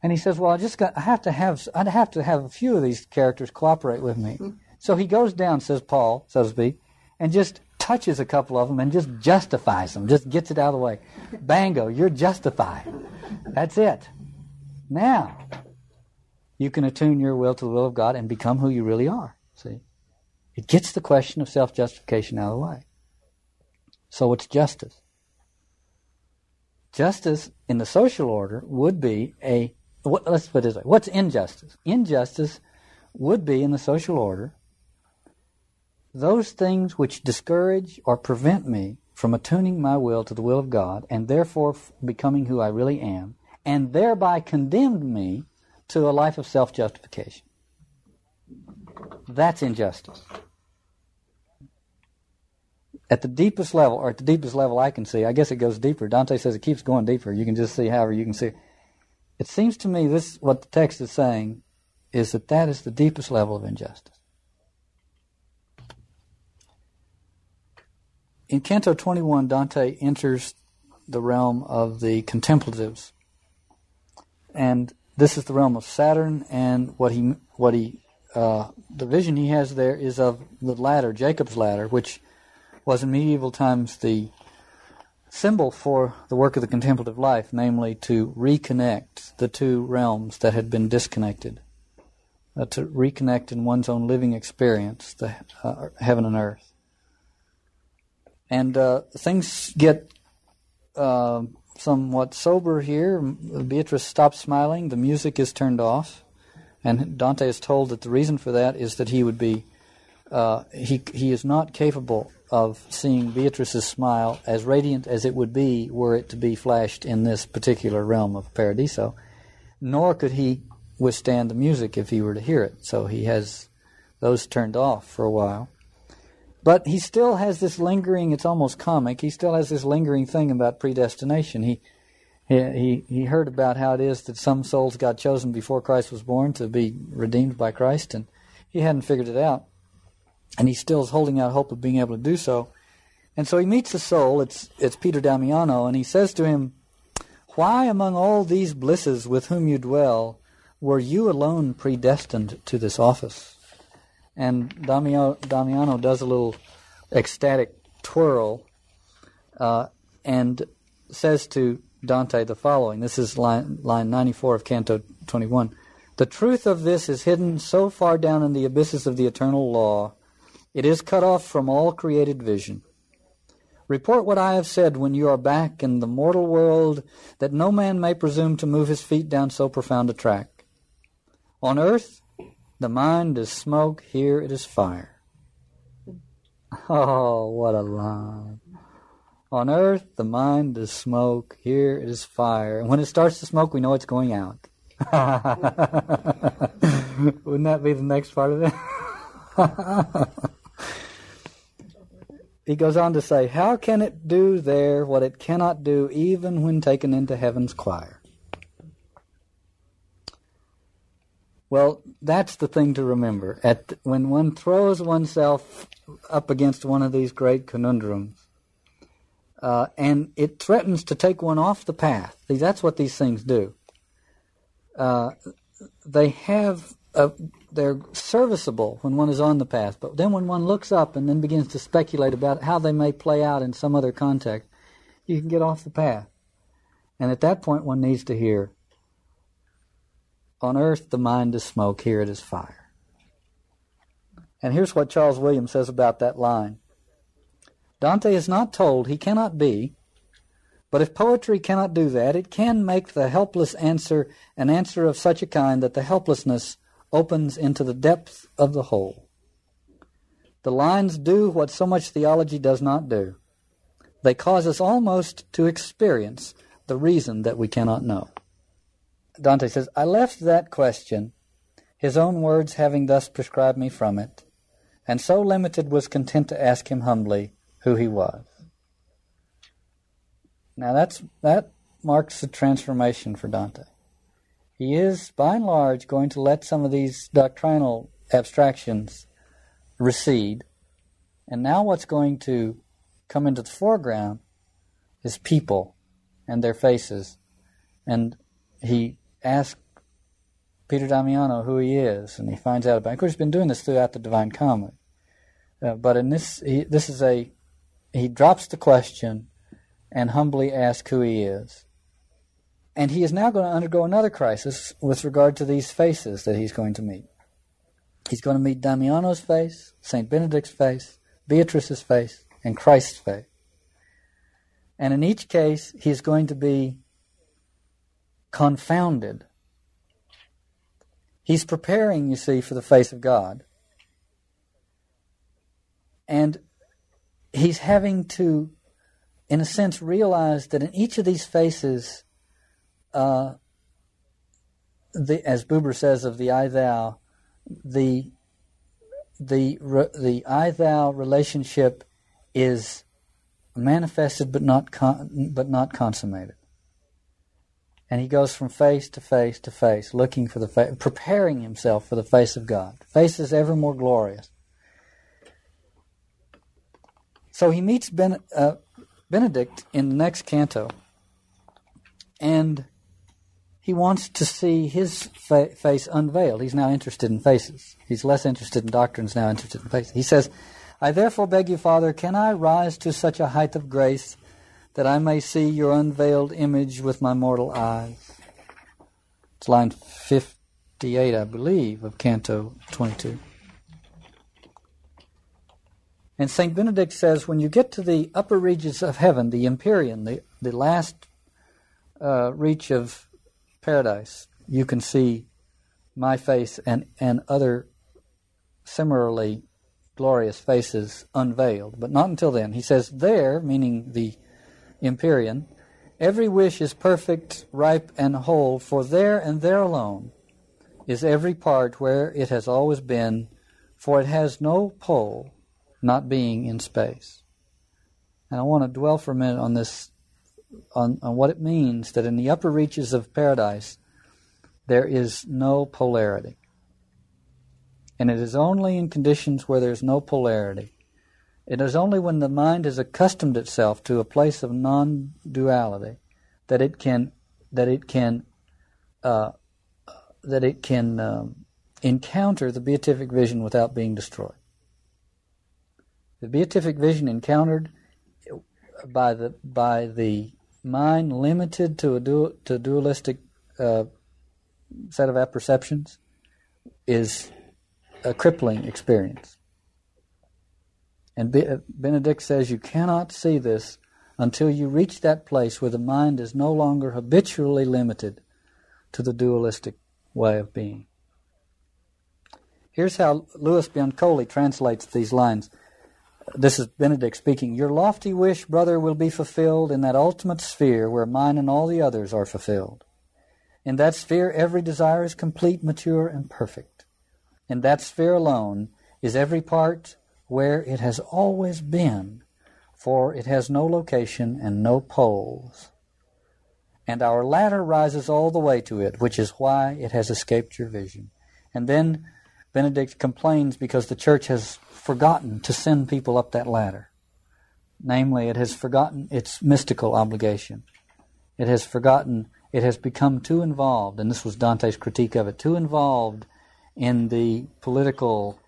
And he says, Well, I just got I have to have I'd have to have a few of these characters cooperate with me. Mm-hmm. So he goes down, says Paul, so to speak, and just touches a couple of them and just justifies them, just gets it out of the way. Bango, you're justified. That's it. Now, you can attune your will to the will of God and become who you really are. It gets the question of self justification out of the way. So it's justice. Justice in the social order would be a, what, let's put it this way what's injustice? Injustice would be in the social order those things which discourage or prevent me from attuning my will to the will of God and therefore becoming who I really am, and thereby condemned me to a life of self justification. That's injustice. At the deepest level, or at the deepest level I can see, I guess it goes deeper. Dante says it keeps going deeper. You can just see however you can see. It seems to me this what the text is saying is that that is the deepest level of injustice. In Canto 21, Dante enters the realm of the contemplatives. And this is the realm of Saturn, and what he, what he, uh, the vision he has there is of the ladder, Jacob's ladder, which was in medieval times the symbol for the work of the contemplative life, namely to reconnect the two realms that had been disconnected, uh, to reconnect in one's own living experience, the uh, heaven and earth and uh, things get uh, somewhat sober here. Beatrice stops smiling. The music is turned off, and Dante is told that the reason for that is that he would be uh, he he is not capable of seeing Beatrice's smile as radiant as it would be were it to be flashed in this particular realm of Paradiso, nor could he withstand the music if he were to hear it. So he has those turned off for a while. But he still has this lingering, it's almost comic, he still has this lingering thing about predestination. He, he, he heard about how it is that some souls got chosen before Christ was born to be redeemed by Christ, and he hadn't figured it out. And he still is holding out hope of being able to do so. And so he meets the soul, it's, it's Peter Damiano, and he says to him, Why among all these blisses with whom you dwell were you alone predestined to this office? and Damiano, Damiano does a little ecstatic twirl uh, and says to Dante the following. This is line, line 94 of Canto 21. The truth of this is hidden so far down in the abysses of the eternal law, it is cut off from all created vision. Report what I have said when you are back in the mortal world, that no man may presume to move his feet down so profound a track. On earth, the mind is smoke, here it is fire. Oh, what a line. On earth, the mind is smoke, here it is fire. And when it starts to smoke, we know it's going out. Wouldn't that be the next part of it? he goes on to say, How can it do there what it cannot do even when taken into heaven's choir? Well, that's the thing to remember. At when one throws oneself up against one of these great conundrums, uh, and it threatens to take one off the path. See, that's what these things do. Uh, they have a, they're serviceable when one is on the path, but then when one looks up and then begins to speculate about how they may play out in some other context, you can get off the path. And at that point, one needs to hear on earth, the mind is smoke, here it is fire. And here's what Charles Williams says about that line Dante is not told he cannot be, but if poetry cannot do that, it can make the helpless answer an answer of such a kind that the helplessness opens into the depth of the whole. The lines do what so much theology does not do. They cause us almost to experience the reason that we cannot know. Dante says, I left that question, his own words having thus prescribed me from it, and so limited was content to ask him humbly who he was. Now that's that marks a transformation for Dante. He is, by and large, going to let some of these doctrinal abstractions recede, and now what's going to come into the foreground is people and their faces, and he asks Peter Damiano who he is, and he finds out about. It. Of course, he's been doing this throughout the Divine Comedy, uh, but in this, he, this is a he drops the question and humbly asks who he is, and he is now going to undergo another crisis with regard to these faces that he's going to meet. He's going to meet Damiano's face, Saint Benedict's face, Beatrice's face, and Christ's face. And in each case, he's going to be confounded. He's preparing, you see, for the face of God. And he's having to, in a sense, realize that in each of these faces, uh, the, as Buber says of the I thou, the the the I thou relationship is manifested but not con- but not consummated. And he goes from face to face to face, looking for the preparing himself for the face of God. Face is ever more glorious. So he meets ben, uh, Benedict in the next canto, and he wants to see his fa- face unveiled. He's now interested in faces. He's less interested in doctrines, now interested in faces. He says, I therefore beg you, Father, can I rise to such a height of grace that I may see your unveiled image with my mortal eyes. It's line 58, I believe, of Canto 22. And St. Benedict says when you get to the upper regions of heaven, the Empyrean, the, the last uh, reach of paradise, you can see my face and, and other similarly glorious faces unveiled, but not until then. He says, there, meaning the Empyrean, every wish is perfect, ripe, and whole, for there and there alone is every part where it has always been, for it has no pole, not being in space. And I want to dwell for a minute on this, on, on what it means that in the upper reaches of paradise, there is no polarity. And it is only in conditions where there's no polarity it is only when the mind has accustomed itself to a place of non-duality that it can that it can uh, that it can um, encounter the beatific vision without being destroyed. The beatific vision encountered by the by the mind limited to a dual, to dualistic uh, set of apperceptions is a crippling experience. And Benedict says you cannot see this until you reach that place where the mind is no longer habitually limited to the dualistic way of being. Here's how Louis Biancolli translates these lines. This is Benedict speaking. Your lofty wish, brother, will be fulfilled in that ultimate sphere where mine and all the others are fulfilled. In that sphere, every desire is complete, mature, and perfect. In that sphere alone is every part where it has always been, for it has no location and no poles. And our ladder rises all the way to it, which is why it has escaped your vision. And then Benedict complains because the church has forgotten to send people up that ladder. Namely, it has forgotten its mystical obligation. It has forgotten, it has become too involved, and this was Dante's critique of it, too involved in the political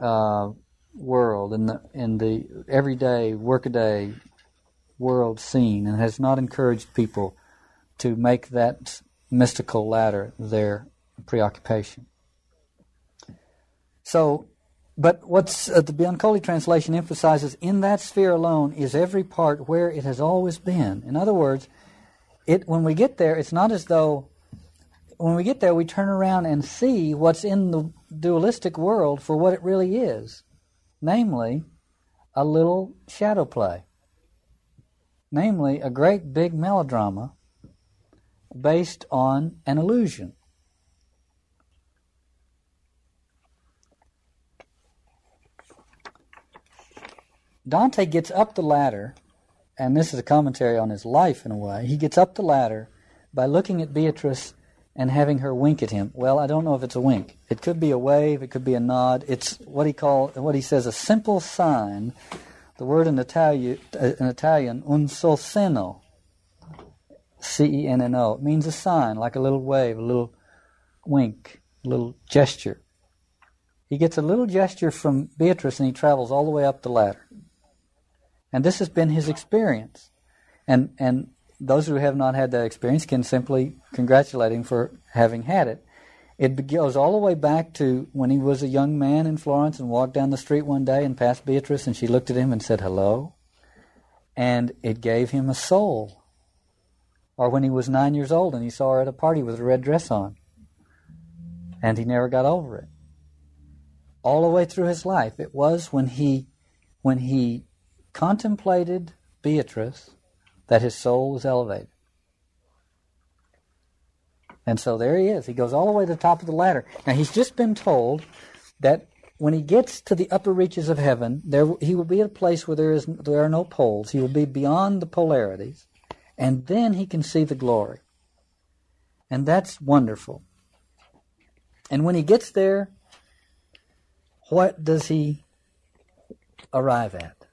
uh, world in the in the everyday workaday world scene and has not encouraged people to make that mystical ladder their preoccupation. So, but what's uh, the Biancolli translation emphasizes in that sphere alone is every part where it has always been. In other words, it when we get there, it's not as though when we get there we turn around and see what's in the dualistic world for what it really is namely, a little shadow play, namely, a great big melodrama based on an illusion. Dante gets up the ladder, and this is a commentary on his life in a way. He gets up the ladder by looking at Beatrice and having her wink at him. Well, I don't know if it's a wink. It could be a wave. It could be a nod. It's what he call what he says a simple sign. The word in Italian, uh, in Italian, un sol cenno, C-E-N-N-O. It means a sign, like a little wave, a little wink, a little gesture. He gets a little gesture from Beatrice, and he travels all the way up the ladder. And this has been his experience. And and those who have not had that experience can simply congratulate him for having had it. It goes all the way back to when he was a young man in Florence and walked down the street one day and passed Beatrice, and she looked at him and said hello. And it gave him a soul. Or when he was nine years old and he saw her at a party with a red dress on. And he never got over it. All the way through his life. It was when he when he contemplated Beatrice that his soul was elevated. And so there he is. He goes all the way to the top of the ladder. Now he's just been told that when he gets to the upper reaches of heaven, there he will be at a place where there is there are no poles. He will be beyond the polarities, and then he can see the glory. And that's wonderful. And when he gets there, what does he arrive at?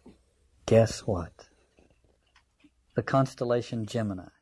Guess what? The constellation Gemini.